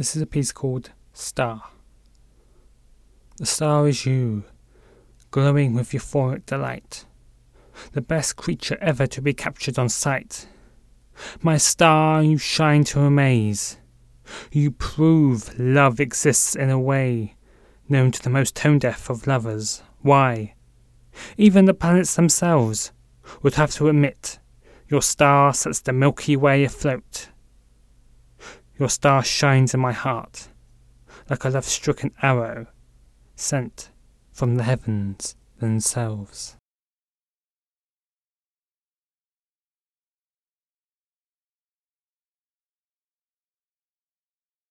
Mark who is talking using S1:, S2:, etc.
S1: This is a piece called Star. The star is you, glowing with euphoric delight, the best creature ever to be captured on sight. My star, you shine to amaze. You prove love exists in a way known to the most tone deaf of lovers. Why? Even the planets themselves would have to admit your star sets the Milky Way afloat. Your star shines in my heart like a love stricken arrow sent from the heavens themselves.